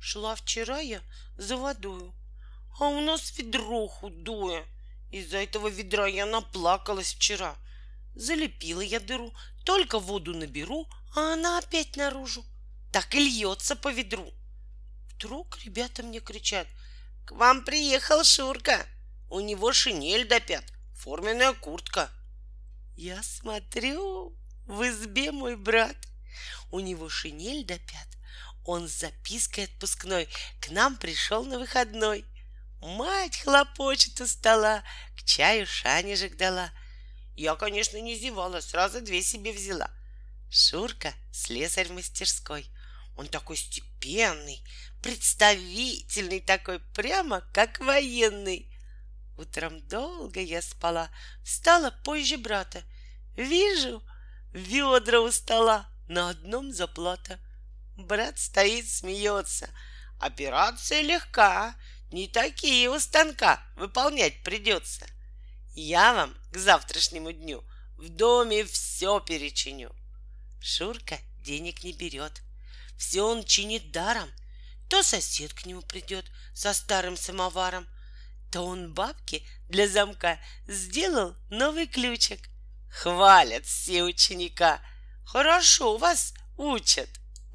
Шла вчера я за водою, а у нас ведро худое. Из-за этого ведра я наплакалась вчера. Залепила я дыру, только воду наберу, а она опять наружу. Так и льется по ведру. Вдруг ребята мне кричат, к вам приехал Шурка. У него шинель до пят, форменная куртка. Я смотрю, в избе мой брат. У него шинель до пят. Он с запиской отпускной к нам пришел на выходной. Мать хлопочет у стола, к чаю шанежек дала. Я, конечно, не зевала, сразу две себе взяла. Шурка — слесарь в мастерской. Он такой степенный, представительный такой, прямо как военный. Утром долго я спала, встала позже брата. Вижу, ведра у стола, на одном заплата. Брат стоит, смеется. Операция легка, не такие у станка выполнять придется. Я вам к завтрашнему дню в доме все перечиню. Шурка денег не берет. Все он чинит даром. То сосед к нему придет со старым самоваром, то он бабке для замка сделал новый ключик. Хвалят все ученика. Хорошо вас учат.